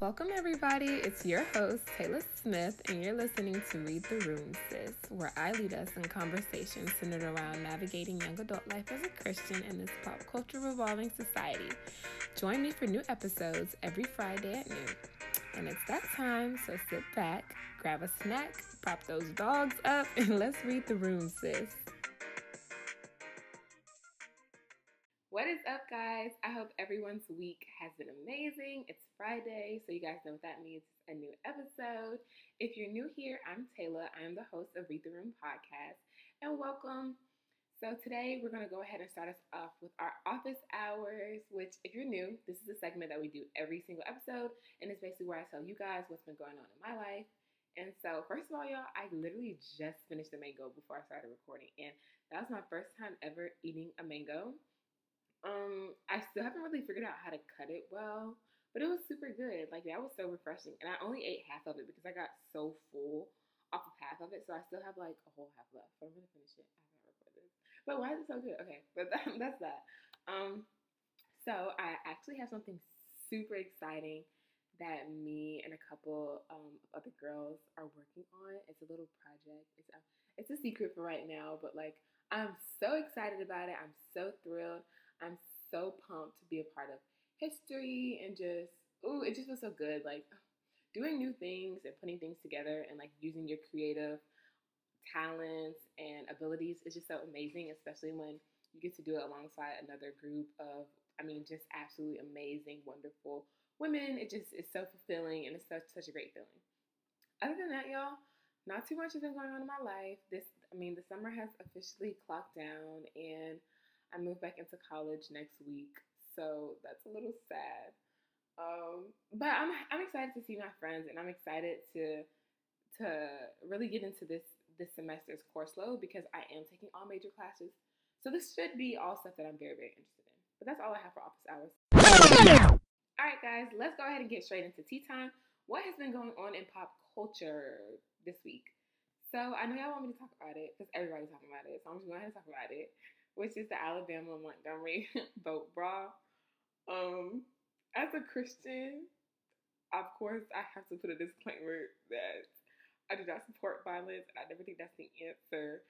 Welcome, everybody. It's your host, Taylor Smith, and you're listening to Read the Room, Sis, where I lead us in conversations centered around navigating young adult life as a Christian in this pop culture revolving society. Join me for new episodes every Friday at noon. And it's that time, so sit back, grab a snack, prop those dogs up, and let's read the room, sis. What is up, guys? I hope everyone's week has been amazing. It's Friday, so you guys know what that means a new episode. If you're new here, I'm Taylor. I am the host of Read the Room podcast, and welcome. So, today we're going to go ahead and start us off with our office hours, which, if you're new, this is a segment that we do every single episode, and it's basically where I tell you guys what's been going on in my life. And so, first of all, y'all, I literally just finished the mango before I started recording, and that was my first time ever eating a mango. Um, I still haven't really figured out how to cut it well, but it was super good. Like that was so refreshing, and I only ate half of it because I got so full off of half of it, so I still have like a whole half left. But I'm gonna finish it. I haven't recorded this, but why is it so good? Okay, but that, that's that. Um, so I actually have something super exciting that me and a couple um, of other girls are working on. It's a little project. It's a, it's a secret for right now, but like I'm so excited about it. I'm so thrilled. I'm so pumped to be a part of history and just, ooh, it just feels so good. Like doing new things and putting things together and like using your creative talents and abilities is just so amazing, especially when you get to do it alongside another group of, I mean, just absolutely amazing, wonderful women. It just is so fulfilling and it's such such a great feeling. Other than that, y'all, not too much has been going on in my life. This, I mean, the summer has officially clocked down and I move back into college next week, so that's a little sad. Um, but I'm I'm excited to see my friends, and I'm excited to to really get into this this semester's course load because I am taking all major classes. So this should be all stuff that I'm very very interested in. But that's all I have for office hours. All right, guys, let's go ahead and get straight into tea time. What has been going on in pop culture this week? So I know y'all want me to talk about it because everybody's talking about it. So I'm just going to talk about it which is the Alabama Montgomery boat brawl. Um, as a Christian, of course, I have to put a disclaimer that I do not support violence, and I never think that's the answer.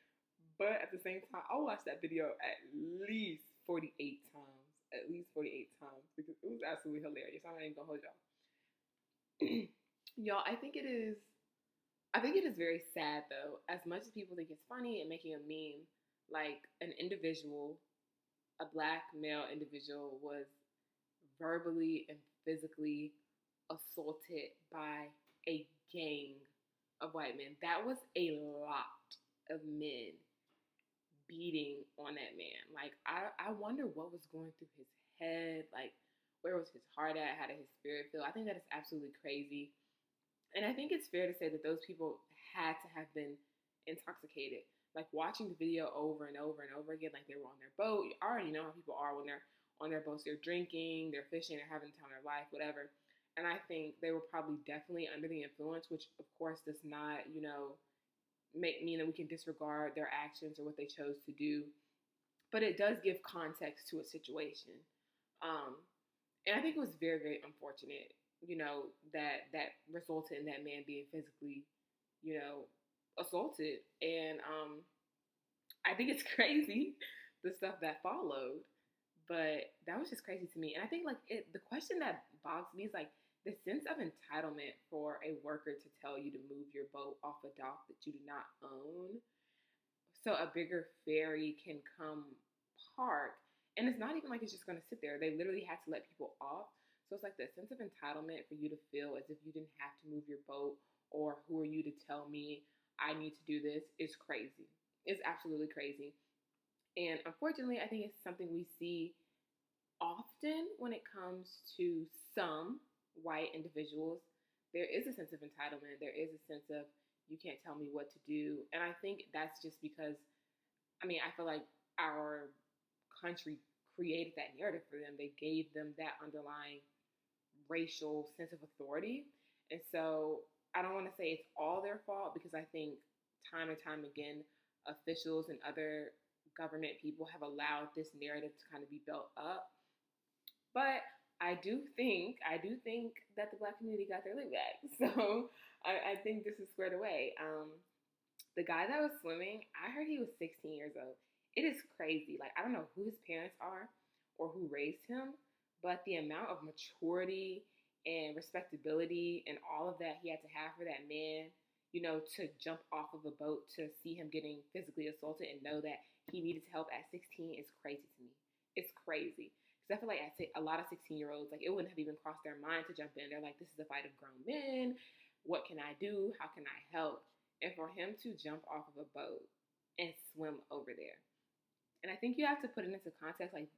But at the same time, I watched that video at least 48 times. At least 48 times because it was absolutely hilarious. I'm not even gonna hold y'all. y'all, I think it is I think it is very sad though. As much as people think it's funny and making a meme, like an individual, a black male individual, was verbally and physically assaulted by a gang of white men. That was a lot of men beating on that man. Like I, I wonder what was going through his head. Like where was his heart at? How did his spirit feel? I think that is absolutely crazy. And I think it's fair to say that those people had to have been intoxicated like watching the video over and over and over again, like they were on their boat. You already know how people are when they're on their boats. They're drinking, they're fishing, they're having the time of their life, whatever. And I think they were probably definitely under the influence, which of course does not, you know, make mean that we can disregard their actions or what they chose to do. But it does give context to a situation. Um, and I think it was very, very unfortunate, you know, that that resulted in that man being physically, you know, assaulted, and um, I think it's crazy the stuff that followed. But that was just crazy to me, and I think like it, the question that bogs me is like the sense of entitlement for a worker to tell you to move your boat off a dock that you do not own, so a bigger ferry can come park, and it's not even like it's just going to sit there. They literally had to let people off. So it's like the sense of entitlement for you to feel as if you didn't have to move your boat, or who are you to tell me I need to do this is crazy. It's absolutely crazy. And unfortunately, I think it's something we see often when it comes to some white individuals. There is a sense of entitlement. There is a sense of you can't tell me what to do. And I think that's just because, I mean, I feel like our country created that narrative for them. They gave them that underlying racial sense of authority. And so I don't want to say it's all their fault because I think time and time again, officials and other government people have allowed this narrative to kind of be built up. But I do think, I do think that the black community got their lick back. So I, I think this is squared away. Um, the guy that was swimming, I heard he was 16 years old. It is crazy. Like I don't know who his parents are or who raised him, but the amount of maturity and respectability and all of that he had to have for that man, you know, to jump off of a boat to see him getting physically assaulted and know that he needed help at 16 is crazy to me. It's crazy. Because I feel like a lot of 16 year olds, like it wouldn't have even crossed their mind to jump in. They're like, this is a fight of grown men. What can I do? How can I help? And for him to jump off of a boat and swim over there. And I think you have to put it into context like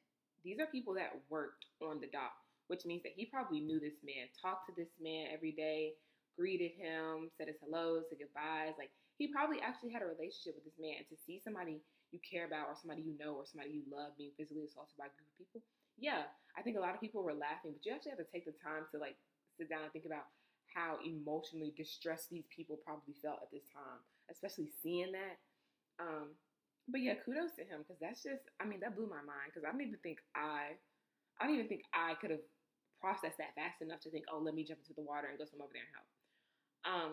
these are people that worked on the dock, which means that he probably knew this man, talked to this man every day, greeted him, said his hellos, said goodbyes. Like he probably actually had a relationship with this man. And to see somebody you care about or somebody you know or somebody you love being physically assaulted by a group of people, yeah, I think a lot of people were laughing, but you actually have to take the time to like sit down and think about how emotionally distressed these people probably felt at this time, especially seeing that. Um, but yeah, kudos to him because that's just, I mean, that blew my mind because I don't even think I, I don't even think I could have processed that fast enough to think, oh, let me jump into the water and go swim over there and help. Um,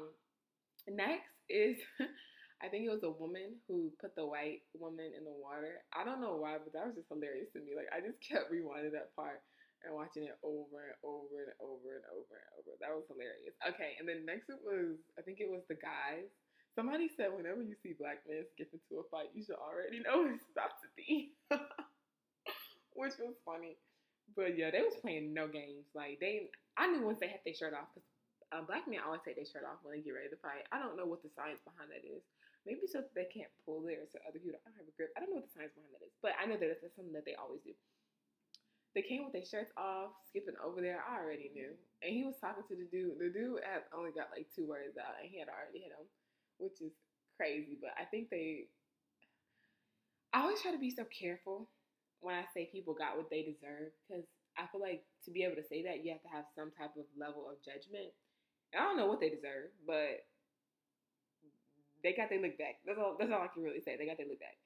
next is I think it was a woman who put the white woman in the water. I don't know why, but that was just hilarious to me. Like I just kept rewinding that part and watching it over and over and over and over and over. That was hilarious. Okay, and then next it was I think it was the guys. Somebody said whenever you see black men skip into a fight, you should already know it's about to be. Which was funny. But yeah, they was playing no games. Like they I knew once they had their shirt off because uh, black men always take their shirt off when they get ready to fight. I don't know what the science behind that is. Maybe so they can't pull there so other people don't have a grip. I don't know what the science behind that is, but I know that that's something that they always do. They came with their shirts off, skipping over there. I already knew. And he was talking to the dude. The dude had only got like two words out, and he had already hit him, which is crazy. But I think they. I always try to be so careful when I say people got what they deserve because I feel like to be able to say that, you have to have some type of level of judgment. I don't know what they deserve, but they got their look back. That's all. That's all I can really say. They got their look back.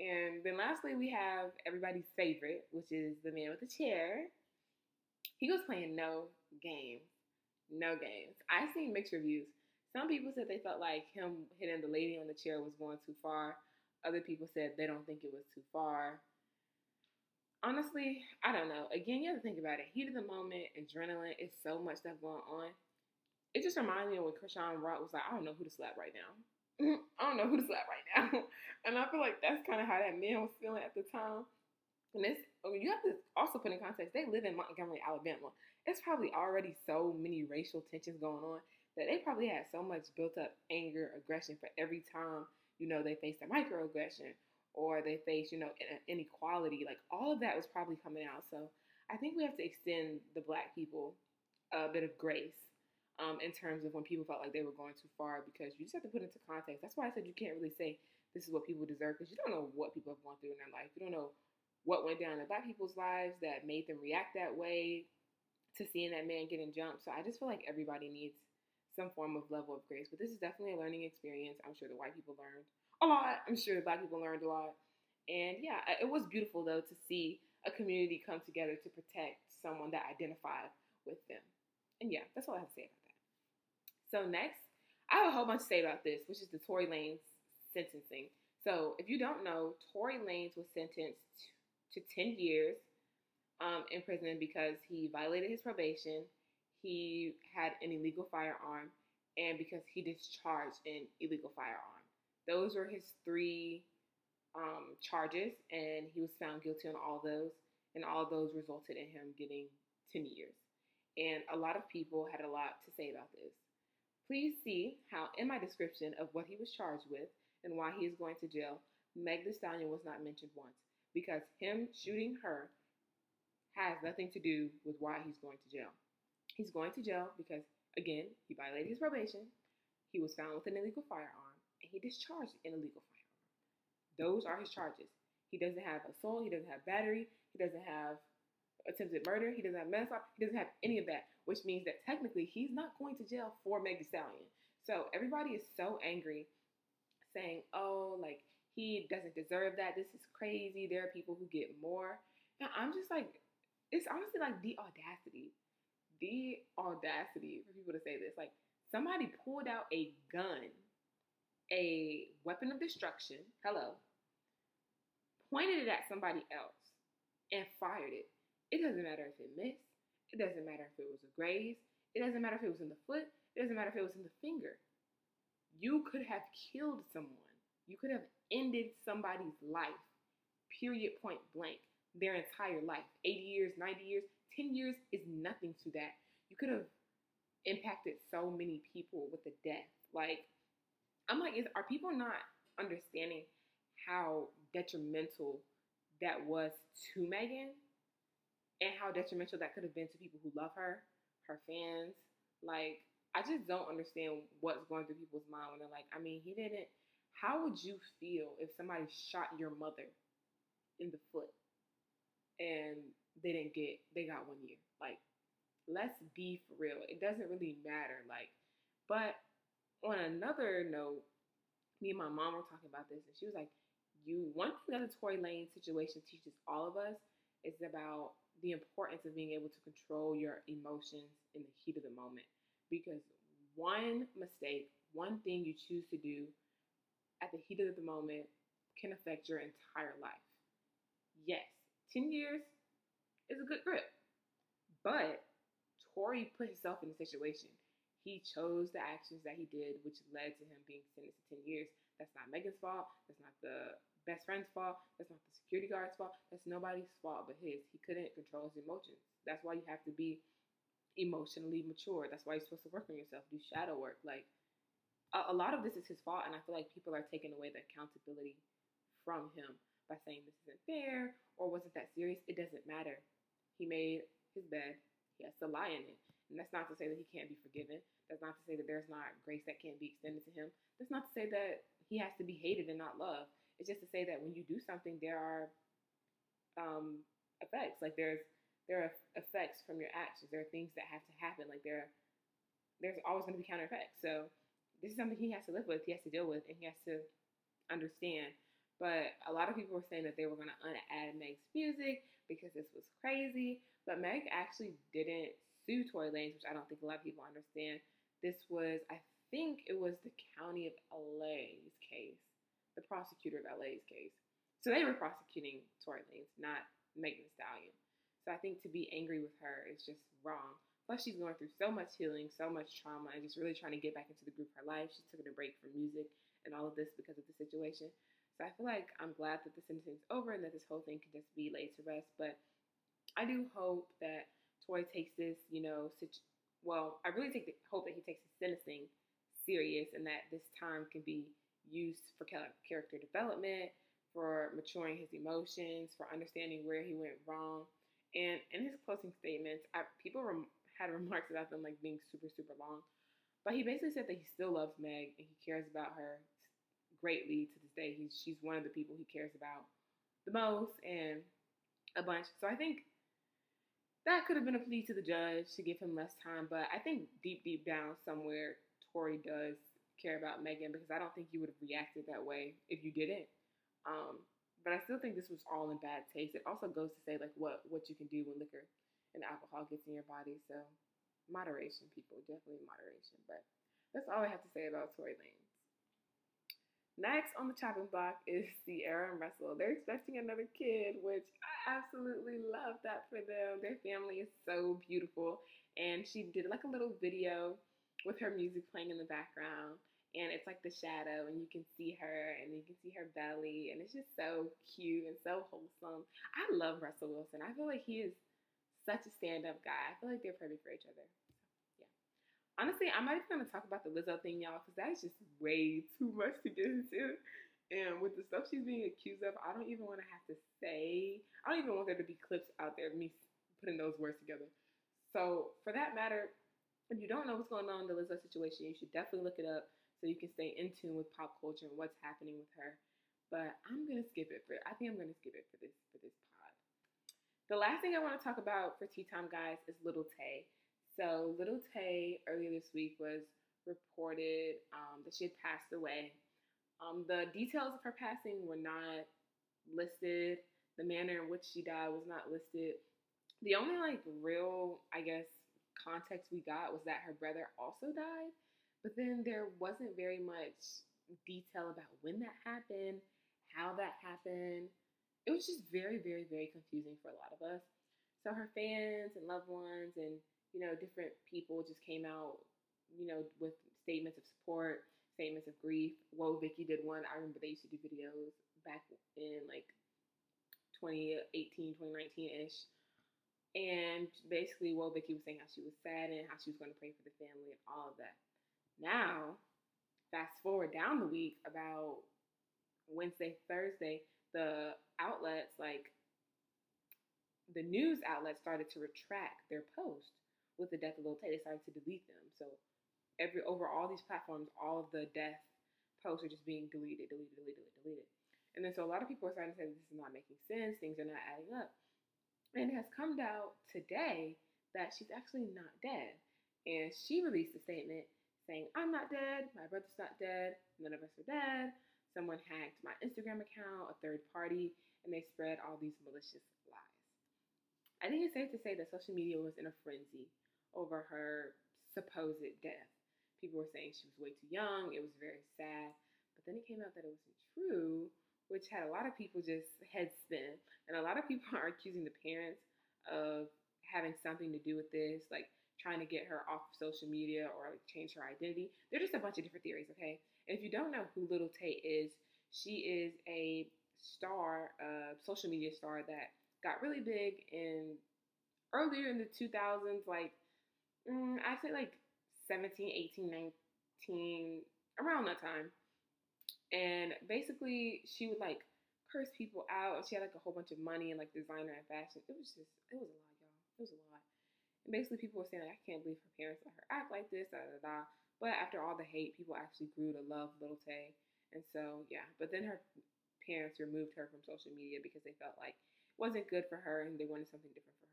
And then lastly, we have everybody's favorite, which is the man with the chair. He was playing no game, no games. I seen mixed reviews. Some people said they felt like him hitting the lady on the chair was going too far. Other people said they don't think it was too far. Honestly, I don't know. Again, you have to think about it. Heat of the moment, adrenaline, it's so much stuff going on. It just reminds me of when Chrisean Rock was like, I don't know who to slap right now. I don't know who to slap right now. and I feel like that's kind of how that man was feeling at the time. And it's oh, you have to also put in context, they live in Montgomery, Alabama. It's probably already so many racial tensions going on that they probably had so much built up anger, aggression for every time, you know, they faced a microaggression or they face, you know, inequality. Like all of that was probably coming out. So I think we have to extend the black people a bit of grace um, in terms of when people felt like they were going too far because you just have to put into context. That's why I said you can't really say this is what people deserve because you don't know what people have gone through in their life. You don't know what went down in black people's lives that made them react that way to seeing that man getting jumped. So I just feel like everybody needs some form of level of grace. But this is definitely a learning experience. I'm sure the white people learned a lot. I'm sure black people learned a lot. And yeah, it was beautiful though to see a community come together to protect someone that identified with them. And yeah, that's all I have to say about that. so next, I have a whole bunch to say about this, which is the Tory Lanez sentencing. So if you don't know, Tory Lanez was sentenced to 10 years um, in prison because he violated his probation, he had an illegal firearm, and because he discharged an illegal firearm. Those were his three um, charges, and he was found guilty on all those, and all those resulted in him getting 10 years. And a lot of people had a lot to say about this. Please see how, in my description of what he was charged with and why he is going to jail, Meg Thee Stallion was not mentioned once because him shooting her has nothing to do with why he's going to jail. He's going to jail because, again, he violated his probation, he was found with an illegal firearm, and he discharged an illegal firearm. Those are his charges. He doesn't have assault, he doesn't have battery, he doesn't have attempted murder, he doesn't have manslaughter, he doesn't have any of that which means that technically he's not going to jail for Meg Stallion. So everybody is so angry, saying, "Oh, like he doesn't deserve that. This is crazy. There are people who get more." And I'm just like, it's honestly like the audacity, the audacity for people to say this. Like somebody pulled out a gun, a weapon of destruction. Hello. Pointed it at somebody else and fired it. It doesn't matter if it missed. It doesn't matter if it was a graze. It doesn't matter if it was in the foot. It doesn't matter if it was in the finger. You could have killed someone. You could have ended somebody's life, period, point blank, their entire life. 80 years, 90 years, 10 years is nothing to that. You could have impacted so many people with a death. Like, I'm like, is, are people not understanding how detrimental that was to Megan and how detrimental that could have been to people who love her, her fans. Like, I just don't understand what's going through people's mind when they're like, I mean, he didn't. How would you feel if somebody shot your mother in the foot and they didn't get, they got one year? Like, let's be for real. It doesn't really matter. Like, but on another note, me and my mom were talking about this, and she was like, you one thing that the Tory Lane situation teaches all of us is about the importance of being able to control your emotions in the heat of the moment. Because one mistake, one thing you choose to do at the heat of the moment can affect your entire life. Yes, 10 years is a good grip. But Tory put himself in a situation. He chose the actions that he did, which led to him being sentenced to 10 years. That's not Megan's fault. That's not the best friend's fault. That's not the security guard's fault. That's nobody's fault but his. He couldn't control his emotions. That's why you have to be emotionally mature. That's why you're supposed to work on yourself, do shadow work. Like a, a lot of this is his fault, and I feel like people are taking away the accountability from him by saying this isn't fair or wasn't that serious. It doesn't matter. He made his bed. He has to lie in it. And that's not to say that he can't be forgiven. That's not to say that there's not grace that can't be extended to him. That's not to say that he has to be hated and not loved. It's just to say that when you do something, there are um, effects. Like there's there are effects from your actions. There are things that have to happen. Like there, there's always going to be counter effects. So this is something he has to live with. He has to deal with, and he has to understand. But a lot of people were saying that they were going to unadd Meg's music because this was crazy. But Meg actually didn't sue Tory Lanez, which I don't think a lot of people understand. This was, I think it was the county of LA's case the prosecutor of LA's case. So they were prosecuting Tory Lanez, not Megan Thee Stallion. So I think to be angry with her is just wrong. Plus, she's going through so much healing, so much trauma, and just really trying to get back into the groove of her life. She took a break from music and all of this because of the situation. So I feel like I'm glad that the sentencing's over and that this whole thing can just be laid to rest. But I do hope that Tory takes this, you know, situ- well, I really take the hope that he takes his sentencing serious and that this time can be used for character development, for maturing his emotions, for understanding where he went wrong. And in his closing statements, I, people rem- had remarks about them like being super, super long. But he basically said that he still loves Meg and he cares about her greatly to this day. He's she's one of the people he cares about the most and a bunch. So I think that could have been a plea to the judge to give him less time. But I think deep, deep down somewhere, Tory does care about Megan because I don't think you would have reacted that way if you didn't. Um, but I still think this was all in bad taste. It also goes to say like what what you can do when liquor and alcohol gets in your body. So moderation, people, definitely moderation. But that's all I have to say about Tory Lanez. Next on the chopping block is Ciara and Russell. They're expecting another kid, which I absolutely love that for them. Their family is so beautiful. And she did like a little video with her music playing in the background and it's like the shadow and you can see her and you can see her belly and it's just so cute and so wholesome i love russell wilson i feel like he is such a stand-up guy i feel like they're perfect for each other honestly i'm not even to talk about the lizzo thing y'all because that's just way too much to get into and with the stuff she's being accused of i don't even want to have to say i don't even want there to be clips out there of me putting those words together so for that matter if you don't know what's going on in the lizzo situation you should definitely look it up so you can stay in tune with pop culture and what's happening with her. But I'm gonna skip it for I think I'm gonna skip it for this for this pod. The last thing I want to talk about for Tea Time Guys is Little Tay. So Little Tay earlier this week was reported um, that she had passed away. Um, the details of her passing were not listed. The manner in which she died was not listed. the only like real, I guess, context we got was that her brother also died, but then there wasn't very much detail about when that happened, how that happened. It was just very, very, very confusing for a lot of us. So her fans and loved ones and you know different people just came out, you know, with statements of support, statements of grief. Woah, Vicky did one. I remember they used to do videos back in like 2018, 2019 ish and basically, Woah, Vicky was saying how she was sad and how she was going to pray for the family and all of that. Now, fast forward down the week, about Wednesday, Thursday, the outlets, like the news outlets, started to retract their post with the death of Lil Tay. They started to delete them. So every over all these platforms, all of the death posts are just being deleted, deleted, deleted, deleted. And then so a lot of people are starting to say this is not making sense. Things are not adding up and it has come out today that she's actually not dead. And she released a statement saying, I'm not dead, my brother's not dead, none of us are dead. Someone hacked my Instagram account, a third party, and they spread all these malicious lies. I think it's safe to say that social media was in a frenzy over her supposed death. People were saying she was way too young, it was very sad, but then it came out that it wasn't true which had a lot of people just head spin. And a lot of people are accusing the parents of having something to do with this, like trying to get her off social media or like change her identity. They're just a bunch of different theories, okay? And if you don't know who Little Tay is, she is a star, uh, social media star that got really big in earlier in the 2000s, like mm, I'd say like 17, 18, 19, around that time. And basically, she would like curse people out. She had like a whole bunch of money and like designer and fashion. It was just, it was a lot, y'all. It was a lot. And basically, people were saying, like, I can't believe her parents let her act like this, da da da. But after all the hate, people actually grew to love Little Tay. And so, yeah. But then her parents removed her from social media because they felt like it wasn't good for her and they wanted something different for her.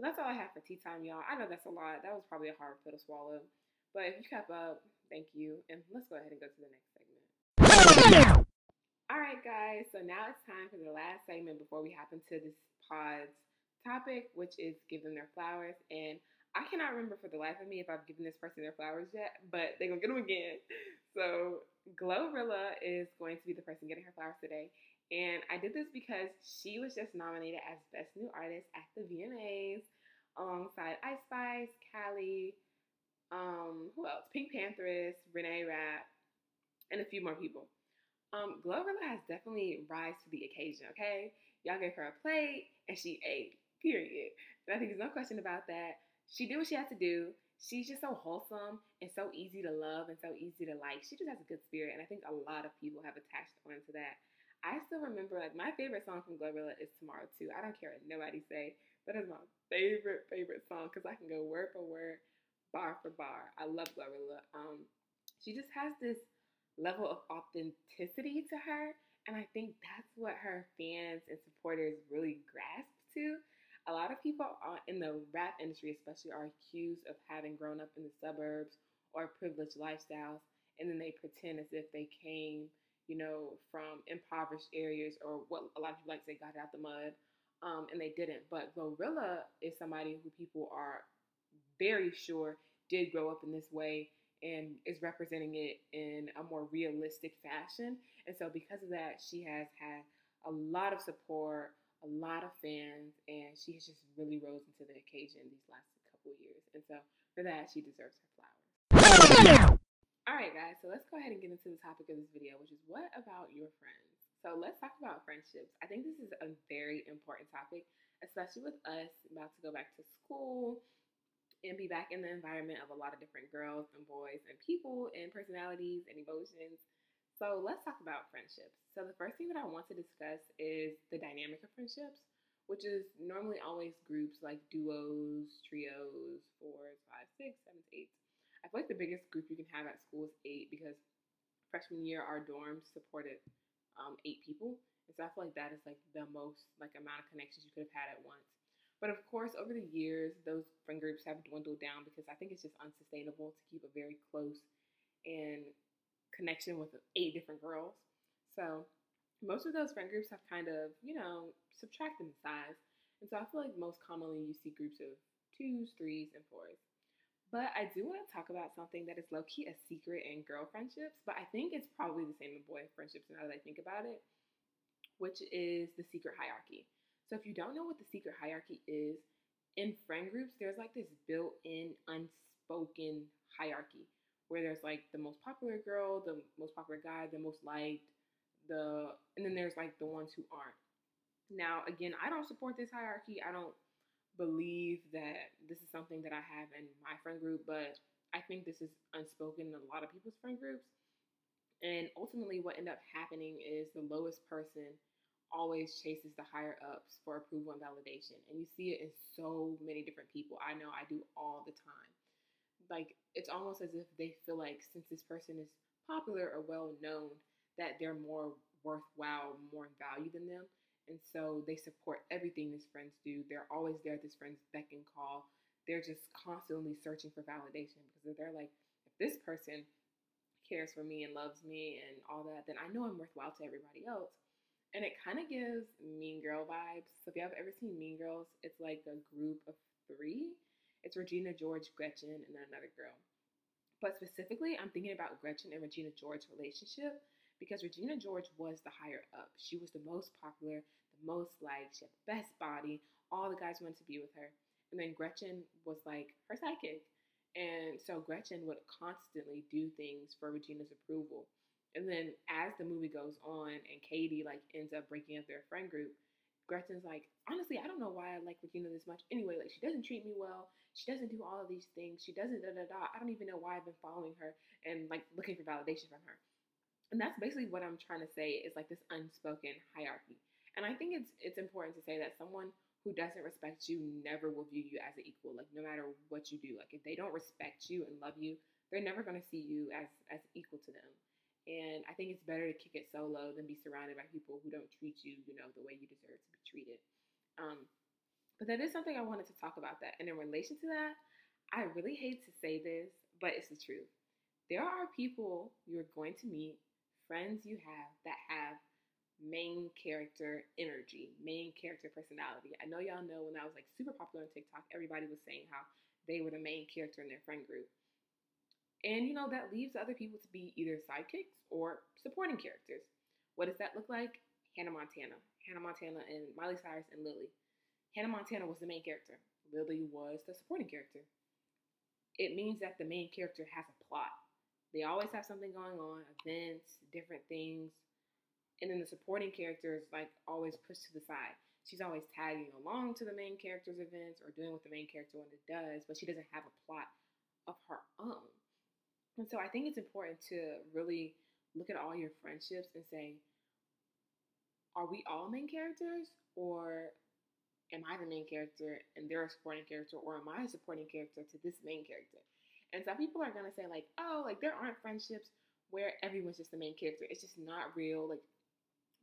So that's all I have for tea time, y'all. I know that's a lot. That was probably a hard pill to swallow. But if you kept up, thank you. And let's go ahead and go to the next segment. all right, guys. So now it's time for the last segment before we hop into this pod's topic, which is give them their flowers. And I cannot remember for the life of me if I've given this person their flowers yet, but they're gonna get them again. So Glorilla is going to be the person getting her flowers today. And I did this because she was just nominated as Best New Artist at the VMAs alongside Ice Spice, Kali, um, who else? Pink Pantheress, Reneé Rapp, and a few more people. Um, Glorilla has definitely rise to the occasion, okay? Y'all gave her a plate and she ate, period. And I think there's no question about that. She did what she had to do. She's just so wholesome and so easy to love and so easy to like. She just has a good spirit, and I think a lot of people have attached on to that. I still remember, like, my favorite song from Glorilla is Tomorrow Too. I don't care what nobody say. That is my favorite, favorite song because I can go word for word, bar for bar. I love Glorilla. Um, she just has this level of authenticity to her. And I think that's what her fans and supporters really grasp to. A lot of people in the rap industry, especially, are accused of having grown up in the suburbs or privileged lifestyles, and then they pretend as if they came, you know, from impoverished areas or what a lot of people like to say got out the mud, um, and they didn't. But Glorilla is somebody who people are very sure did grow up in this way and is representing it in a more realistic fashion. And so, because of that, she has had a lot of support, a lot of fans, and she has just really rose into the occasion these last couple years. And so, for that, she deserves her. All right, guys, so let's go ahead and get into the topic of this video, which is what about your friends? So, let's talk about friendships. I think this is a very important topic, especially with us about to go back to school and be back in the environment of a lot of different girls and boys and people and personalities and emotions. So let's talk about friendships. So the first thing that I want to discuss is the dynamic of friendships, which is normally always groups like duos, trios, fours, five, six, seven, eight. I feel like the biggest group you can have at school is eight because freshman year our dorms supported um, eight people, and so I feel like that is like the most like amount of connections you could have had at once. But of course, over the years, those friend groups have dwindled down because I think it's just unsustainable to keep a very close and connection with eight different girls. So most of those friend groups have kind of, you know, subtracted in size. And so I feel like most commonly you see groups of twos, threes, and fours. But I do want to talk about something that is low key a secret in girl friendships, but I think it's probably the same in boy friendships now that I think about it, which is the secret hierarchy. So if you don't know what the secret hierarchy is, in friend groups, there's like this built in, unspoken hierarchy where there's like the most popular girl, the most popular guy, the most liked, the and then there's like the ones who aren't. Now, again, I don't support this hierarchy. I don't believe that this is something that I have in my friend group, but I think this is unspoken in a lot of people's friend groups. And ultimately, what ended up happening is the lowest person always chases the higher ups for approval and validation. And you see it in so many different people. I know I do all the time. Like, it's almost as if they feel like since this person is popular or well known, that they're more worthwhile, more in value than them. And so they support everything his friends do. They're always there at his friend's beck and call. They're just constantly searching for validation because they're like, if this person cares for me and loves me and all that, then I know I'm worthwhile to everybody else. And it kind of gives Mean Girl vibes. So if you have ever seen Mean Girls, it's like a group of three. It's Regina George, Gretchen, and then another girl. But specifically, I'm thinking about Gretchen and Regina George's relationship because Regina George was the higher up. She was the most popular, most liked, she had the best body. All the guys wanted to be with her. And then Gretchen was like her sidekick. And so Gretchen would constantly do things for Regina's approval. And then as the movie goes on and Cady like ends up breaking up their friend group, Gretchen's like, honestly, I don't know why I like Regina this much. Anyway, like she doesn't treat me well. She doesn't do all of these things. She doesn't da da da. I don't even know why I've been following her and like looking for validation from her. And that's basically what I'm trying to say is like this unspoken hierarchy. And I think it's it's important to say that someone who doesn't respect you never will view you as an equal. Like no matter what you do, like if they don't respect you and love you, they're never going to see you as as equal to them. And I think it's better to kick it solo than be surrounded by people who don't treat you, you know, the way you deserve to be treated. Um, but that is something I wanted to talk about that. And in relation to that, I really hate to say this, but it's the truth. There are people you're going to meet, friends you have that main character energy, main character personality. I know y'all know when I was like super popular on TikTok, everybody was saying how they were the main character in their friend group. And you know, that leaves other people to be either sidekicks or supporting characters. What does that look like? Hannah Montana. Hannah Montana and Miley Cyrus and Lily. Hannah Montana was the main character. Lily was the supporting character. It means that the main character has a plot. They always have something going on, events, different things, and then the supporting character is like always pushed to the side. She's always tagging along to the main character's events or doing what the main character one does, but she doesn't have a plot of her own. And so I think it's important to really look at all your friendships and say, are we all main characters or am I the main character and they're a supporting character or am I a supporting character to this main character? And some people are gonna say like, oh, like there aren't friendships where everyone's just the main character. It's just not real. Like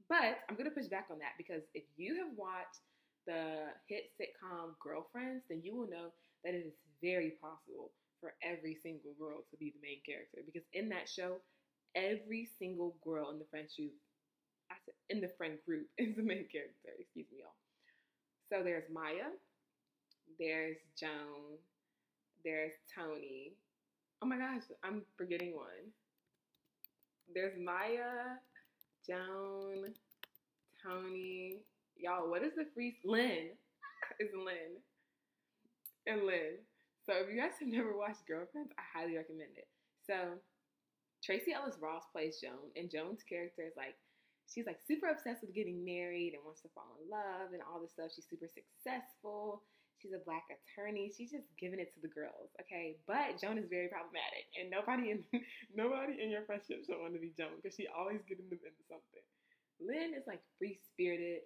but I'm going to push back on that because if you have watched the hit sitcom Girlfriends, then you will know that it is very possible for every single girl to be the main character because in that show, every single girl in the friend group, in the friend group is the main character. Excuse me, y'all. So there's Maya, there's Joan, there's Toni. Oh my gosh, I'm forgetting one. There's Maya, Joan, Toni. Y'all, what is the free Lynn? is Lynn. And Lynn. So if you guys have never watched Girlfriends, I highly recommend it. So Tracee Ellis Ross plays Joan, and Joan's character is like she's like super obsessed with getting married and wants to fall in love and all this stuff. She's super successful. She's a black attorney. She's just giving it to the girls, okay? But Joan is very problematic, and nobody in nobody in your friendship should want to be Joan because she always getting them into something. Lynn is like free spirited.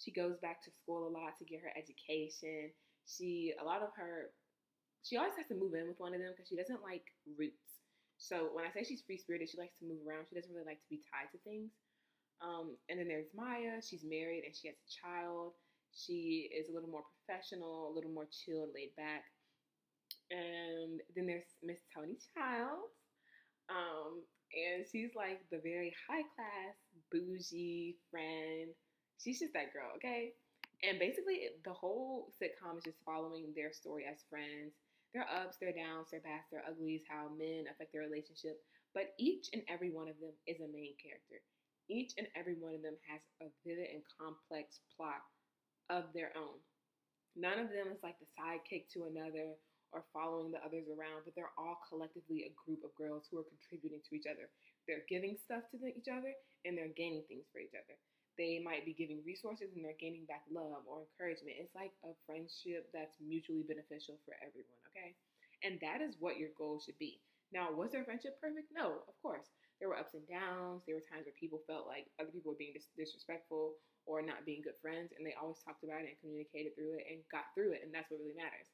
She goes back to school a lot to get her education. She a lot of her she always has to move in with one of them because she doesn't like roots. So when I say she's free spirited, she likes to move around. She doesn't really like to be tied to things. Um, and then there's Maya. She's married and she has a child. She is a little more professional, a little more chill and laid back. And then there's Miss Toni Childs. Um, and she's like the very high class, bougie friend. She's just that girl, okay? And basically, the whole sitcom is just following their story as friends, their ups, their downs, their backs, their uglies, how men affect their relationship. But each and every one of them is a main character. Each and every one of them has a vivid and complex plot of their own. None of them is like the sidekick to another or following the others around, but they're all collectively a group of girls who are contributing to each other. They're giving stuff to each other and they're gaining things for each other. They might be giving resources and they're gaining back love or encouragement. It's like a friendship that's mutually beneficial for everyone, okay? And that is what your goal should be. Now, was their friendship perfect? No, of course. There were ups and downs. There were times where people felt like other people were being dis- disrespectful or not being good friends, and they always talked about it and communicated through it and got through it, and that's what really matters.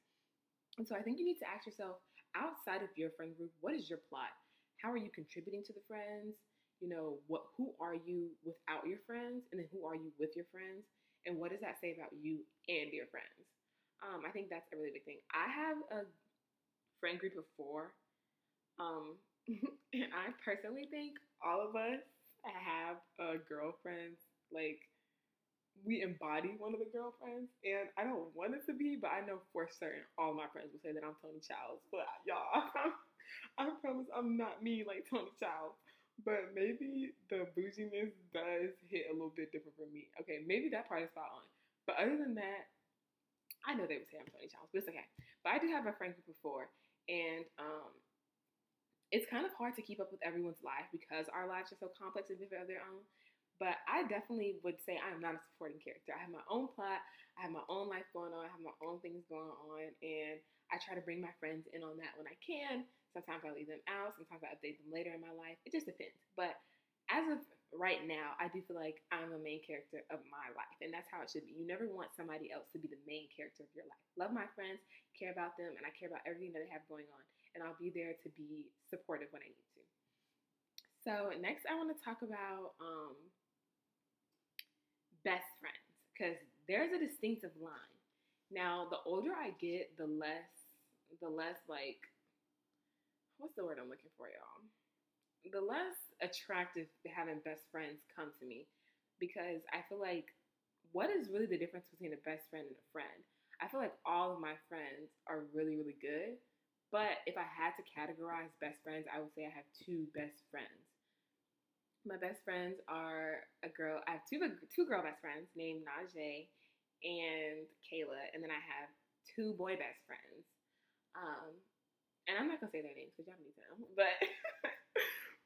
And so I think you need to ask yourself outside of your friend group, what is your plot? How are you contributing to the friends? You know, what who are you without your friends? And then who are you with your friends? And what does that say about you and your friends? Um, I think that's a really big thing. I have a friend group of four. Um, and I personally think all of us have a girlfriend like we embody one of the girlfriends, and I don't want it to be, but I know for certain all my friends will say that I'm Toni Childs. But y'all, I promise I'm not me like Toni Childs. But maybe the bouginess does hit a little bit different for me. Okay, maybe that part is spot on. But other than that, I know they would say I'm Toni Childs, but it's okay. But I do have a friend group before, and um, it's kind of hard to keep up with everyone's life because our lives are so complex and different of their own. But I definitely would say I am not a supporting character. I have my own plot, I have my own life going on, I have my own things going on, and I try to bring my friends in on that when I can. Sometimes I leave them out, sometimes I update them later in my life. It just depends. But as of right now, I do feel like I'm a main character of my life, and that's how it should be. You never want somebody else to be the main character of your life. Love my friends, care about them, and I care about everything that they have going on, and I'll be there to be supportive when I need to. So next, I want to talk about um, best friends because there's a distinctive line. Now, the older I get, the less, the less like, what's the word I'm looking for, y'all? The less attractive having best friends come to me because I feel like what is really the difference between a best friend and a friend? I feel like all of my friends are really, really good. But if I had to categorize best friends, I would say I have two best friends. My best friends are a girl. I have two two girl best friends named Najee and Kayla, and then I have two boy best friends. Um, and I'm not gonna say their names because y'all need them, but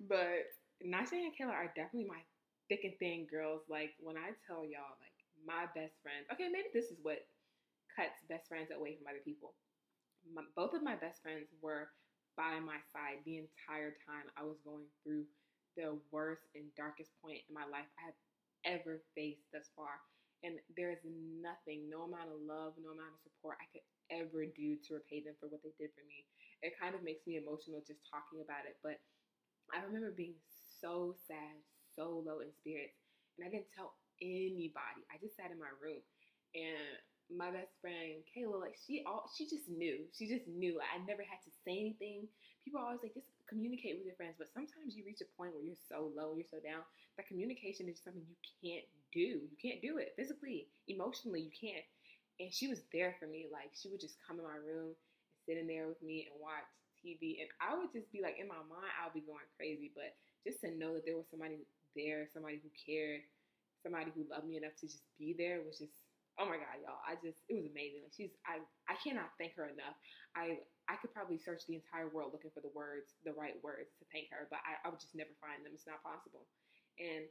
but Najee and Kayla are definitely my thick and thin girls. Like when I tell y'all, like my best friends. Okay, maybe this is what cuts best friends away from other people. My, both of my best friends were by my side the entire time I was going through the worst and darkest point in my life I have ever faced thus far. And there is nothing, no amount of love, no amount of support I could ever do to repay them for what they did for me. It kind of makes me emotional just talking about it. But I remember being so sad, so low in spirits, and I didn't tell anybody. I just sat in my room and my best friend Kayla, like she all she just knew. She just knew. I never had to say anything. People are always like, just communicate with your friends. But sometimes you reach a point where you're so low, you're so down, that communication is something you can't do. You can't do it physically, emotionally, you can't. And she was there for me. Like she would just come in my room and sit in there with me and watch TV. And I would just be like, in my mind, I'll be going crazy. But just to know that there was somebody there, somebody who cared, somebody who loved me enough to just be there was just oh my god, y'all, I just it was amazing. Like she's I I cannot thank her enough. I I could probably search the entire world looking for the words, the right words to thank her, but I, I would just never find them. It's not possible. And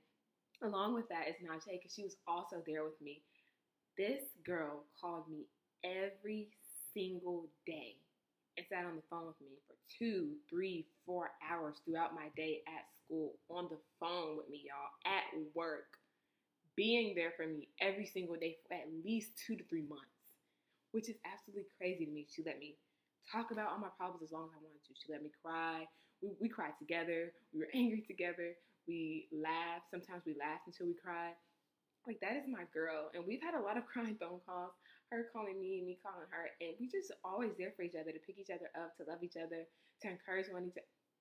along with that is Najee, because she was also there with me. This girl called me every single day and sat on the phone with me for two, three, four hours throughout my day at school, on the phone with me, y'all, at work being there for me every single day for at least two to three months, which is absolutely crazy to me. She let me talk about all my problems as long as I wanted to. She let me cry. We, we cried together. We were angry together. We laughed. Sometimes we laughed until we cried. Like that is my girl. And we've had a lot of crying phone calls, her calling me, me calling her. And we just always there for each other, to pick each other up, to love each other, to encourage one each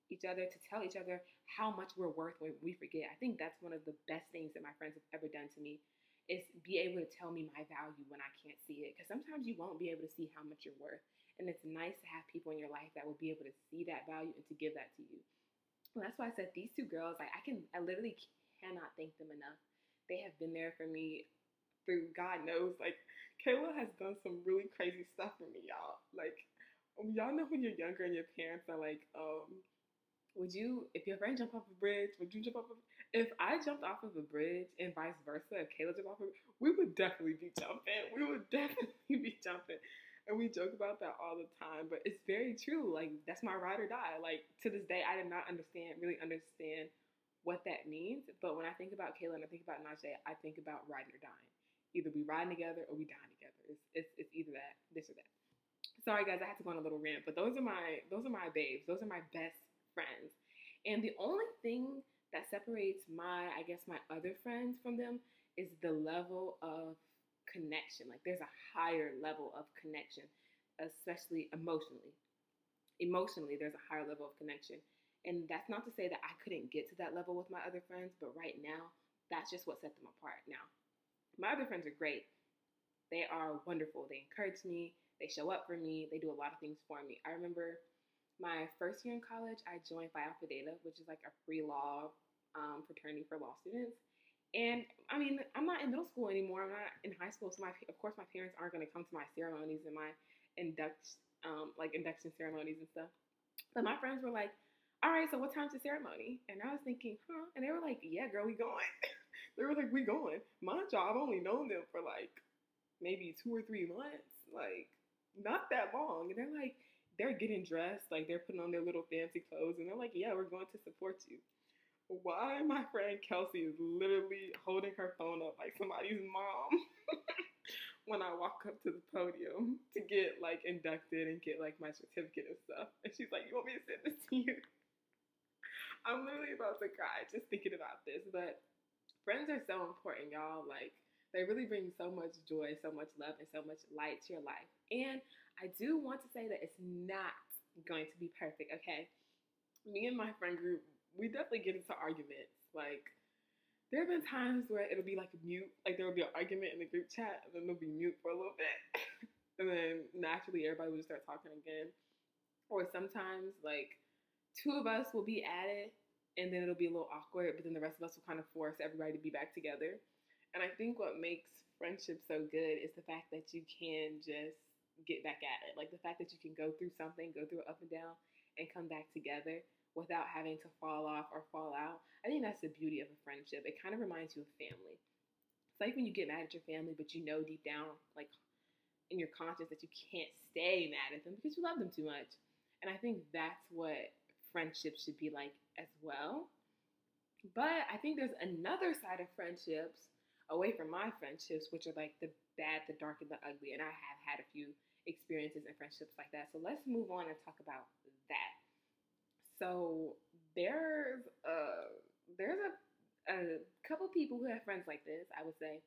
each other, to tell each other how much we're worth when we forget. I think that's one of the best things that my friends have ever done to me is be able to tell me my value when I can't see it. Because sometimes you won't be able to see how much you're worth. And it's nice to have people in your life that will be able to see that value and to give that to you. And that's why I said these two girls, like I can, I literally cannot thank them enough. They have been there for me through God knows. Like Kayla has done some really crazy stuff for me, y'all. Like um, y'all know when you're younger and your parents are like, um, would you, if your friend jump off a bridge, would you jump off a if I jumped off of a bridge and vice versa, if Kayla jumped off of we would definitely be jumping. We would definitely be jumping. And we joke about that all the time, but it's very true. Like that's my ride or die. Like to this day, I did not understand, really understand what that means. But when I think about Kayla and I think about Najee, I think about riding or dying. Either we riding together or we dying together. It's, it's, it's either that, this or that. Sorry guys, I had to go on a little rant, but those are my those are my babes. Those are my best friends. And the only thing that separates my, I guess, my other friends from them is the level of connection. Like there's a higher level of connection, especially emotionally. Emotionally, there's a higher level of connection. And that's not to say that I couldn't get to that level with my other friends, but right now, that's just what set them apart. Now, my other friends are great. They are wonderful. They encourage me, they show up for me, they do a lot of things for me. I remember my first year in college, I joined Phi Alpha Theta, which is like a pre-law um, fraternity for law students. And I mean, I'm not in middle school anymore. I'm not in high school, so my of course my parents aren't going to come to my ceremonies and my induct um, like induction ceremonies and stuff. But my friends were like, "All right, so what time's the ceremony?" And I was thinking, "Huh?" And they were like, "Yeah, girl, we going." they were like, "We going." My job, I've only known them for like maybe two or three months, like not that long. And they're like, they're getting dressed, like they're putting on their little fancy clothes, and they're like, "Yeah, we're going to support you." Why my friend Kelsey is literally holding her phone up like somebody's mom when I walk up to the podium to get like inducted and get like my certificate and stuff, and she's like, "You want me to send this to you?" I'm literally about to cry just thinking about this, but friends are so important, y'all. Like they really bring so much joy, so much love, and so much light to your life. And I do want to say that it's not going to be perfect, okay? Me and my friend group, we definitely get into arguments. Like, there have been times where it'll be like mute, like there will be an argument in the group chat, and then it'll be mute for a little bit. and then naturally everybody will start talking again. Or sometimes, like, two of us will be at it, and then it'll be a little awkward, but then the rest of us will kind of force everybody to be back together. And I think what makes friendship so good is the fact that you can just get back at it. Like the fact that you can go through something, go through up and down, and come back together without having to fall off or fall out. I think that's the beauty of a friendship. It kind of reminds you of family. It's like when you get mad at your family, but you know deep down, like in your conscience, that you can't stay mad at them because you love them too much. And I think that's what friendships should be like as well. But I think there's another side of friendships away from my friendships, which are like the bad, the dark, and the ugly. And I have had a few experiences and friendships like that. So let's move on and talk about. So there's a uh, there's a a couple people who have friends like this, I would say.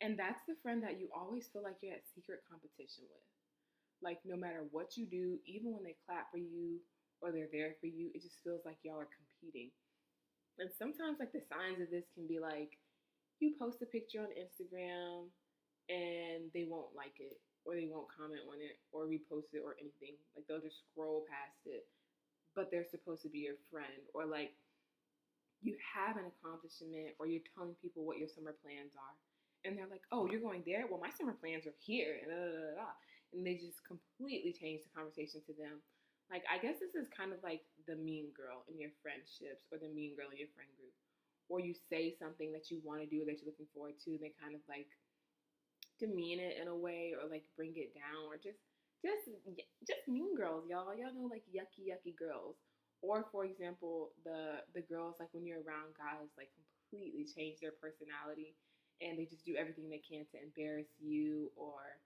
And that's the friend that you always feel like you're at secret competition with. Like no matter what you do, even when they clap for you or they're there for you, it just feels like y'all are competing. And sometimes like the signs of this can be like you post a picture on Instagram and they won't like it or they won't comment on it or repost it or anything. Like they'll just scroll past it. But they're supposed to be your friend. Or like you have an accomplishment or you're telling people what your summer plans are. And they're like, oh, you're going there? Well, my summer plans are here. And, blah, blah, blah, and they just completely change the conversation to them. Like, I guess this is kind of like the mean girl in your friendships or the mean girl in your friend group or you say something that you want to do that you're looking forward to, and they kind of like demean it in a way or like bring it down or just just just mean girls, y'all. Y'all know like yucky yucky girls. Or for example, the the girls like when you're around guys like completely change their personality and they just do everything they can to embarrass you or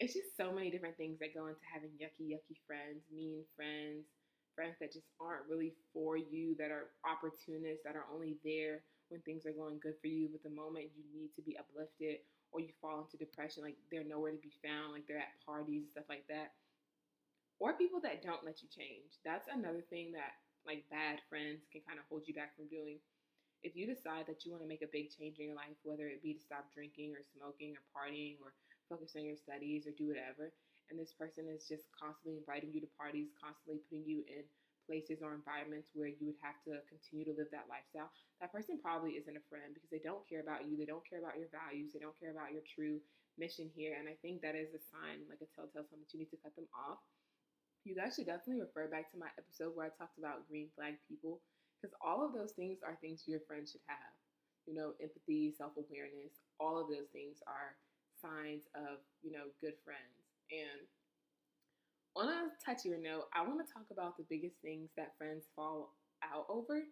it's just so many different things that go into having yucky yucky friends, mean friends, friends that just aren't really for you, that are opportunists, that are only there when things are going good for you. But the moment you need to be uplifted or you fall into depression, like they're nowhere to be found, like they're at parties, stuff like that. Or people that don't let you change. That's another thing that like bad friends can kind of hold you back from doing. If you decide that you want to make a big change in your life, whether it be to stop drinking or smoking or partying or focus on your studies or do whatever, and this person is just constantly inviting you to parties, constantly putting you in places or environments where you would have to continue to live that lifestyle, that person probably isn't a friend because they don't care about you, they don't care about your values, they don't care about your true mission here. And I think that is a sign, like a telltale sign that you need to cut them off. You guys should definitely refer back to my episode where I talked about green flag people because all of those things are things your friends should have. You know, empathy, self awareness, all of those things are signs of, you know, good friends. And on a touchier note, I want to talk about the biggest things that friends fall out over.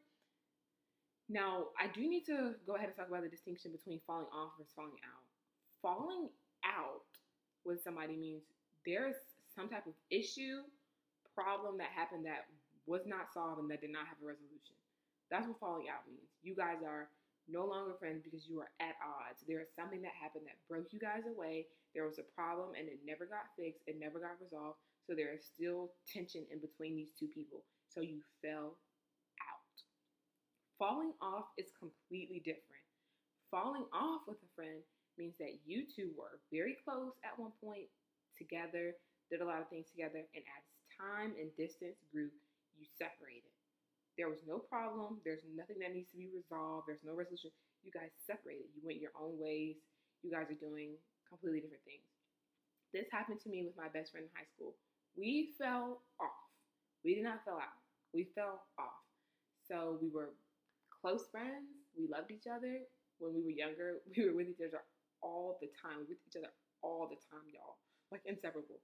Now, I do need to go ahead and talk about the distinction between falling off versus falling out. Falling out with somebody means there's some type of issue, problem that happened that was not solved and that did not have a resolution. That's what falling out means. You guys are no longer friends because you are at odds. There is something that happened that broke you guys away. There was a problem and it never got fixed, it never got resolved. So there is still tension in between these two people. So you fell out. Falling off is completely different. Falling off with a friend means that you two were very close at one point together, did a lot of things together, and as time and distance grew, you separated. There was no problem. There's nothing that needs to be resolved. There's no resolution. You guys separated. You went your own ways. You guys are doing completely different things. This happened to me with my best friend in high school. We fell off. We did not fell out. We fell off. So we were close friends. We loved each other. When we were younger, we were with each other all the time. with each other all the time, y'all. Like inseparable.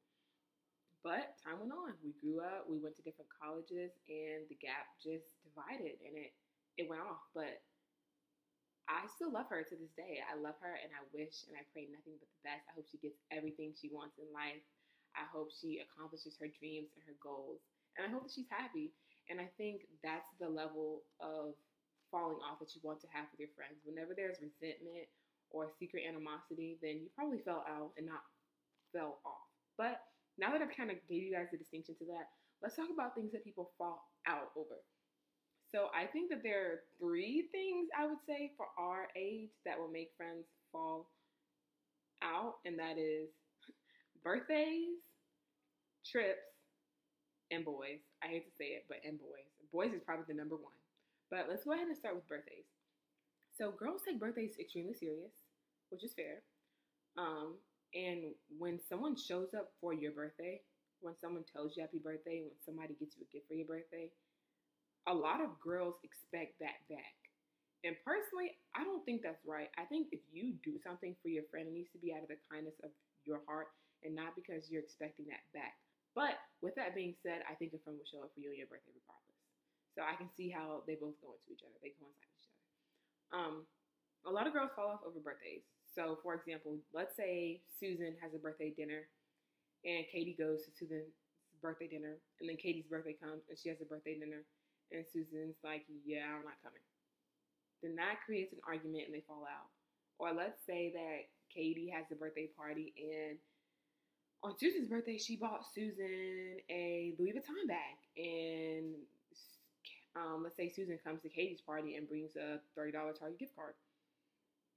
But time went on. We grew up, we went to different colleges, and the gap just divided and it, it went off. But I still love her to this day. I love her and I wish and I pray nothing but the best. I hope she gets everything she wants in life. I hope she accomplishes her dreams and her goals. And I hope that she's happy. And I think that's the level of falling off that you want to have with your friends. Whenever there's resentment or secret animosity, then you probably fell out and not fell off. But now that I've kind of gave you guys the distinction to that, let's talk about things that people fall out over. So I think that there are three things I would say for our age that will make friends fall out, and that is birthdays, trips, and boys. I hate to say it, but and boys. Boys is probably the number one. But let's go ahead and start with birthdays. So girls take birthdays extremely serious, which is fair. Um, and when someone shows up for your birthday, when someone tells you happy birthday, when somebody gets you a gift for your birthday, a lot of girls expect that back. And personally, I don't think that's right. I think if you do something for your friend, it needs to be out of the kindness of your heart and not because you're expecting that back. But with that being said, I think a friend will show up for you on your birthday regardless. So I can see how they both go into each other. They coincide with each other. Um, a lot of girls fall off over birthdays. So, for example, let's say Susan has a birthday dinner and Katie goes to Susan's birthday dinner, and then Katie's birthday comes and she has a birthday dinner, and Susan's like, Yeah, I'm not coming. Then that creates an argument and they fall out. Or let's say that Katie has a birthday party and on Susan's birthday, she bought Susan a Louis Vuitton bag. And um, let's say Susan comes to Katie's party and brings a $30 Target gift card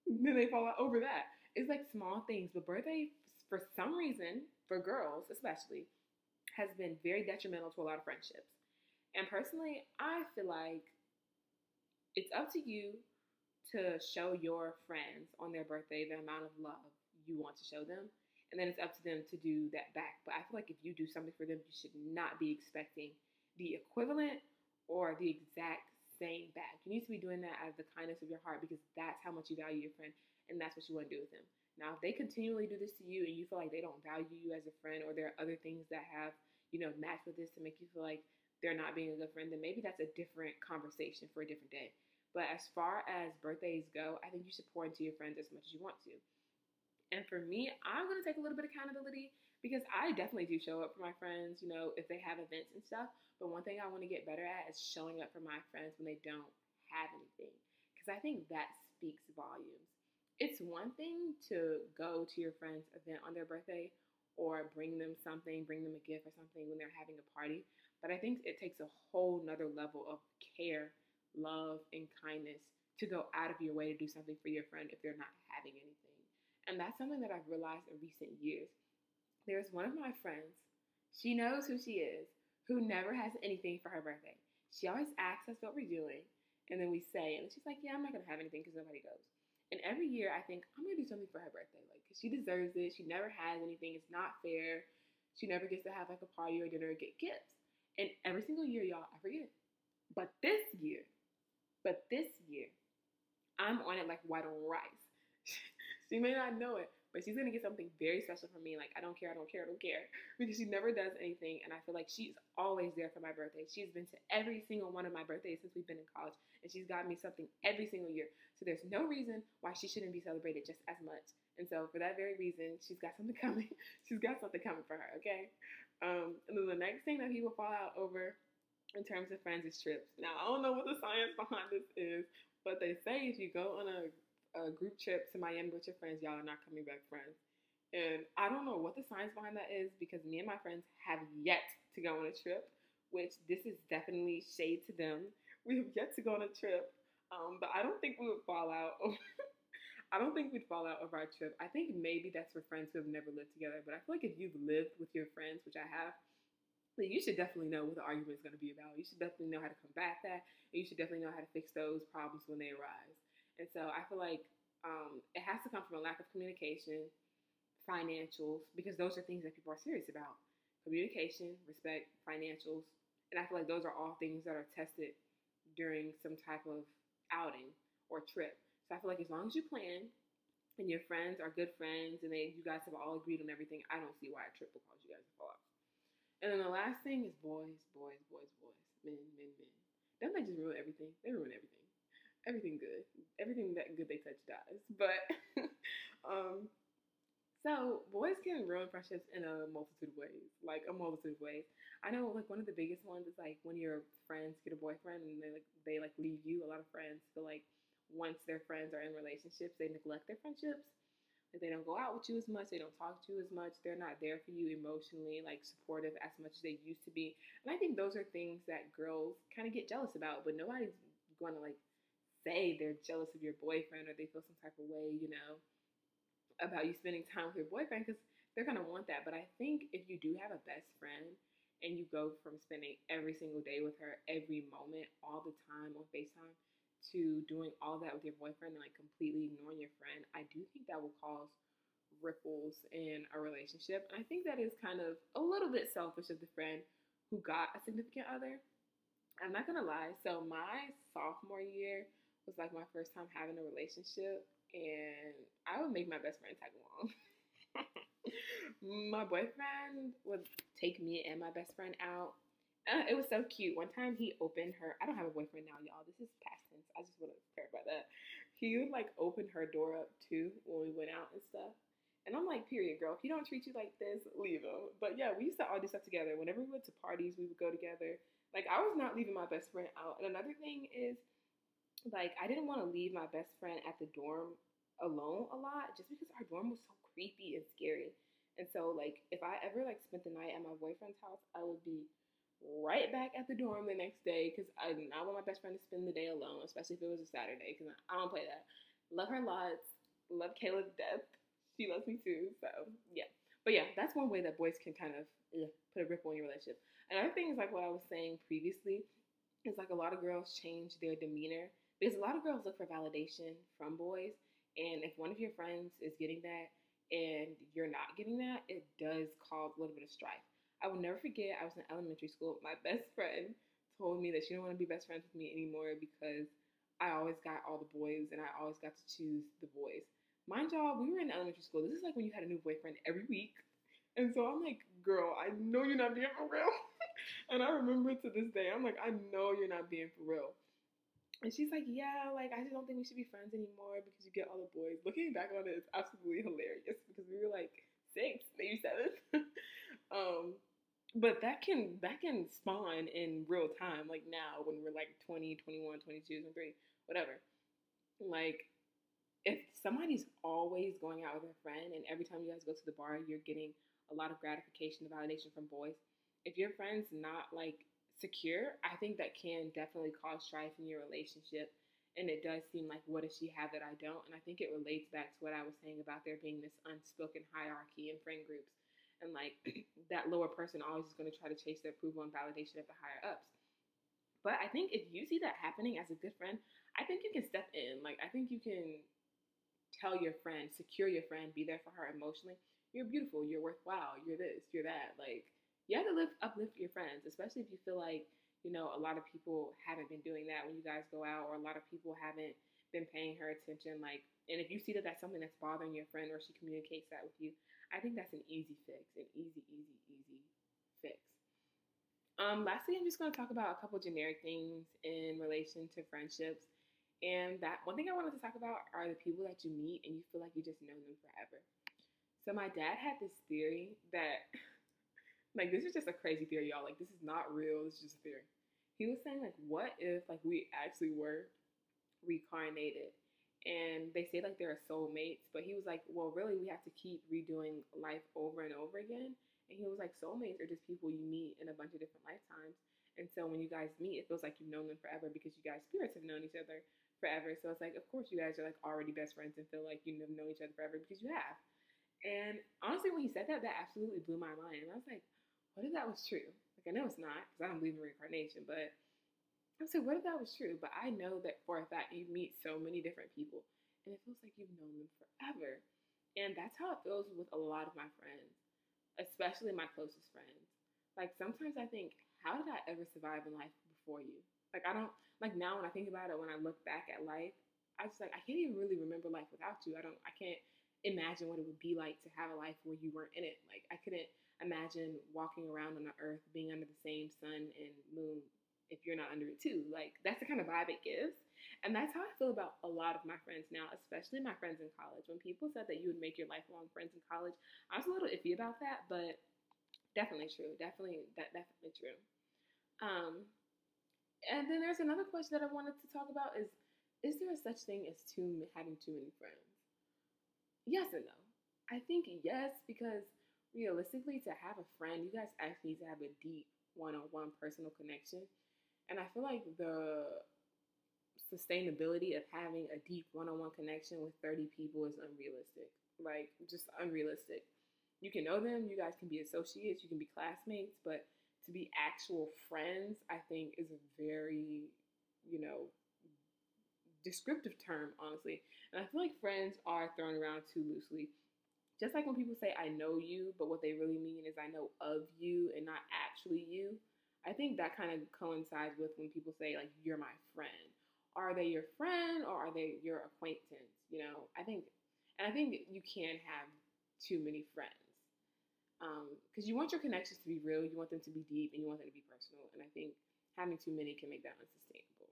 then they fall out over that. It's like small things, but birthday, for some reason, for girls especially, has been very detrimental to a lot of friendships. And personally, I feel like it's up to you to show your friends on their birthday the amount of love you want to show them. And then it's up to them to do that back. But I feel like if you do something for them, you should not be expecting the equivalent or the exact saying back. You need to be doing that out of the kindness of your heart because that's how much you value your friend and that's what you want to do with them. Now, if they continually do this to you and you feel like they don't value you as a friend or there are other things that have, you know, matched with this to make you feel like they're not being a good friend, then maybe that's a different conversation for a different day. But as far as birthdays go, I think you should pour into your friends as much as you want to. And for me, I'm going to take a little bit of accountability because I definitely do show up for my friends, you know, if they have events and stuff. But one thing I want to get better at is showing up for my friends when they don't have anything. Because I think that speaks volumes. It's one thing to go to your friend's event on their birthday or bring them something, bring them a gift or something when they're having a party. But I think it takes a whole nother level of care, love, and kindness to go out of your way to do something for your friend if they're not having anything. And that's something that I've realized in recent years. There's one of my friends, she knows who she is, who never has anything for her birthday. She always asks us what we're doing, and then we say, and she's like, Yeah, I'm not gonna have anything because nobody goes. And every year I think I'm gonna do something for her birthday, like cause she deserves it. She never has anything. It's not fair. She never gets to have like a party or dinner or get gifts. And every single year, y'all, I forget. But this year, but this year, I'm on it like white on rice. she may not know it, but she's gonna get something very special from me. Like, I don't care, I don't care, I don't care. Because she never does anything. And I feel like she's always there for my birthday. She's been to every single one of my birthdays since we've been in college. And she's got me something every single year. So there's no reason why she shouldn't be celebrated just as much. And so for that very reason, she's got something coming. she's got something coming for her, okay? Um, and then the next thing that people fall out over in terms of friends is trips. Now I don't know what the science behind this is, but they say if you go on a a group trip to Miami with your friends, y'all are not coming back friends. And I don't know what the science behind that is because me and my friends have yet to go on a trip, which this is definitely shade to them. We have yet to go on a trip, um, but I don't think we would fall out. I don't think we'd fall out over our trip. I think maybe that's for friends who have never lived together. But I feel like if you've lived with your friends, which I have, then you should definitely know what the argument is going to be about. You should definitely know how to combat that, and you should definitely know how to fix those problems when they arise. And so I feel like um, it has to come from a lack of communication, financials, because those are things that people are serious about. Communication, respect, financials. And I feel like those are all things that are tested during some type of outing or trip. So I feel like as long as you plan and your friends are good friends and they you guys have all agreed on everything, I don't see why a trip will cause you guys to fall off. And then the last thing is boys, boys, boys, boys, men, men, men. Don't they just ruin everything? They ruin everything everything good. Everything that good they touch dies. But um so boys can ruin friendships in a multitude of ways. Like a multitude of ways. I know like one of the biggest ones is like when your friends get a boyfriend and they like they like leave you. A lot of friends feel like once their friends are in relationships, they neglect their friendships. Like they don't go out with you as much, they don't talk to you as much, they're not there for you emotionally, like supportive as much as they used to be. And I think those are things that girls kind of get jealous about, but nobody's going to like say they're jealous of your boyfriend or they feel some type of way, you know, about you spending time with your boyfriend because they're going to want that. But I think if you do have a best friend and you go from spending every single day with her, every moment, all the time on FaceTime, to doing all that with your boyfriend and like completely ignoring your friend, I do think that will cause ripples in a relationship. And I think that is kind of a little bit selfish of the friend who got a significant other. I'm not gonna lie. So my sophomore year, was like my first time having a relationship, and I would make my best friend tag along. my boyfriend would take me and my best friend out. Uh, it was so cute. One time he opened her. I don't have a boyfriend now, y'all. This is past tense. I just want to clarify that. He would like open her door up too when we went out and stuff. And I'm like, period, girl. If he don't treat you like this, leave him. But yeah, we used to all do stuff together. Whenever we went to parties, we would go together. Like I was not leaving my best friend out. And another thing is, like I didn't want to leave my best friend at the dorm alone a lot just because our dorm was so creepy and scary. And so like if I ever like spent the night at my boyfriend's house, I would be right back at the dorm the next day because I did not want my best friend to spend the day alone, especially if it was a Saturday because I don't play that. Love her lots. Love Kayla to death. She loves me too. So yeah. But yeah, that's one way that boys can kind of put a ripple in your relationship. Another thing is like what I was saying previously is like a lot of girls change their demeanor because a lot of girls look for validation from boys, and if one of your friends is getting that and you're not getting that, it does cause a little bit of strife. I will never forget. I was in elementary school. My best friend told me that she didn't want to be best friends with me anymore because I always got all the boys and I always got to choose the boys. Mind y'all, we were in elementary school. This is like when you had a new boyfriend every week. And so I'm like, girl, I know you're not being for real. and I remember to this day, I'm like, I know you're not being for real. And she's like, yeah, like I just don't think we should be friends anymore because you get all the boys. Looking back on it, it's absolutely hilarious because we were like six, maybe seven. um, but that can that can spawn in real time, like now when we're like 20, 21, 22, 23, whatever. Like if somebody's always going out with a friend and every time you guys go to the bar, you're getting a lot of gratification and validation from boys. If your friend's not like secure, I think that can definitely cause strife in your relationship. and it does seem like what does she have that I don't? And I think it relates back to what I was saying about there being this unspoken hierarchy in friend groups, and like that lower person always is going to try to chase the approval and validation of the higher ups. But I think if you see that happening as a good friend, I think you can step in. Like I think you can tell your friend, secure your friend, be there for her emotionally. You're beautiful. You're worthwhile. You're this. You're that. Like you have to lift uplift your friends, especially if you feel like you know, a lot of people haven't been doing that when you guys go out, or a lot of people haven't been paying her attention. Like, and if you see that that's something that's bothering your friend, or she communicates that with you, I think that's an easy fix, an easy, easy, easy fix. Um, lastly, I'm just going to talk about a couple generic things in relation to friendships. And that one thing I wanted to talk about are the people that you meet and you feel like you just know them forever. So my dad had this theory that, like, this is just a crazy theory, y'all. Like, this is not real. Is just a theory. He was saying like what if like we actually were reincarnated? And they say like they're soulmates but he was like well really we have to keep redoing life over and over again? And he was like soulmates are just people you meet in a bunch of different lifetimes. And so when you guys meet it feels like you've known them forever because you guys spirits have known each other forever. So it's like of course you guys are like already best friends and feel like you known each other forever because you have. And honestly when he said that that absolutely blew my mind. And i was like what if that was true Like, I know it's not because I don't believe in reincarnation, but I said, what if that was true? But I know that for a fact you meet so many different people and it feels like you've known them forever. And that's how it feels with a lot of my friends, especially my closest friends. Like sometimes I think, how did I ever survive in life before you? Like I don't like now when I think about it, when I look back at life, I just like I can't even really remember life without you. I don't I can't imagine what it would be like to have a life where you weren't in it. Like I couldn't imagine walking around on the earth being under the same sun and moon if you're not under it too. Like that's the kind of vibe it gives. And that's how I feel about a lot of my friends now, especially my friends in college. When people said that you would make your lifelong friends in college, I was a little iffy about that, but definitely true. Definitely that definitely true. Um and then there's another question that I wanted to talk about is is there a such thing as too having too many friends? Yes and no. I think yes because realistically, to have a friend, you guys actually need to have a deep one on one personal connection. And I feel like the sustainability of having a deep one on one connection with 30 people is unrealistic. Like, just unrealistic. You can know them, you guys can be associates, you can be classmates, but to be actual friends, I think, is a very, you know, descriptive term, honestly. And I feel like friends are thrown around too loosely just like when people say I know you, but what they really mean is I know of you and not actually you. I think that kind of coincides with when people say like you're my friend. Are they your friend or are they your acquaintance? You know, I think, and I think you can have too many friends because um, you want your connections to be real, you want them to be deep, and you want them to be personal. And I think having too many can make that unsustainable.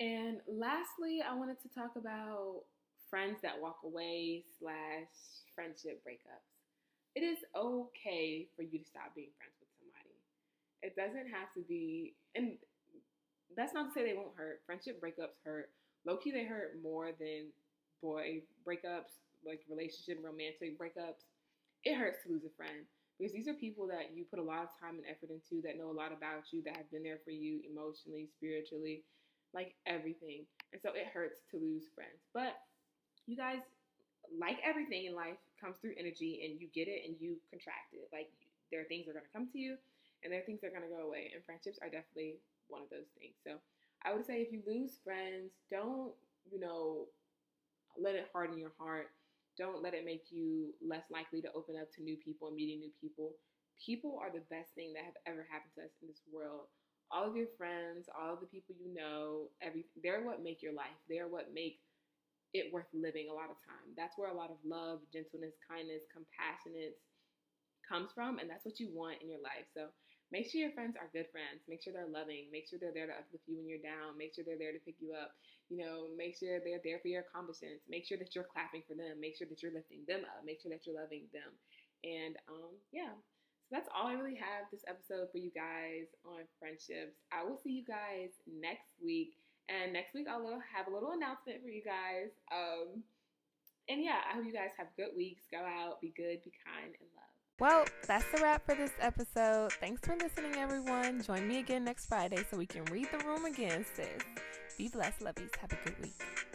And lastly, I wanted to talk about friends that walk away slash friendship breakups. It is okay for you to stop being friends with somebody. It doesn't have to be, and that's not to say they won't hurt. Friendship breakups hurt. Low key, they hurt more than boy breakups, like relationship, romantic breakups. It hurts to lose a friend because these are people that you put a lot of time and effort into that know a lot about you, that have been there for you emotionally, spiritually, like everything. And so it hurts to lose friends. But you guys, like everything in life, comes through energy and you get it and you contract it. Like there are things that are going to come to you and there are things that are going to go away. And friendships are definitely one of those things. So I would say if you lose friends, don't, you know, let it harden your heart. Don't let it make you less likely to open up to new people and meeting new people. People are the best thing that have ever happened to us in this world. All of your friends, all of the people you know, every they're what make your life. They're what make it worth living a lot of time. That's where a lot of love, gentleness, kindness, compassionate comes from, and that's what you want in your life. So make sure your friends are good friends. Make sure they're loving. Make sure they're there to uplift you when you're down. Make sure they're there to pick you up. You know, make sure they're there for your accomplishments. Make sure that you're clapping for them. Make sure that you're lifting them up. Make sure that you're loving them. And um, yeah. So that's all I really have this episode for you guys on friendships. I will see you guys next week. And next week I'll have a little announcement for you guys. Um, and yeah, I hope you guys have good weeks. Go out, be good, be kind, and love. Well, that's the wrap for this episode. Thanks for listening, everyone. Join me again next Friday so we can read the room again, sis. Be blessed, lovies. Have a good week.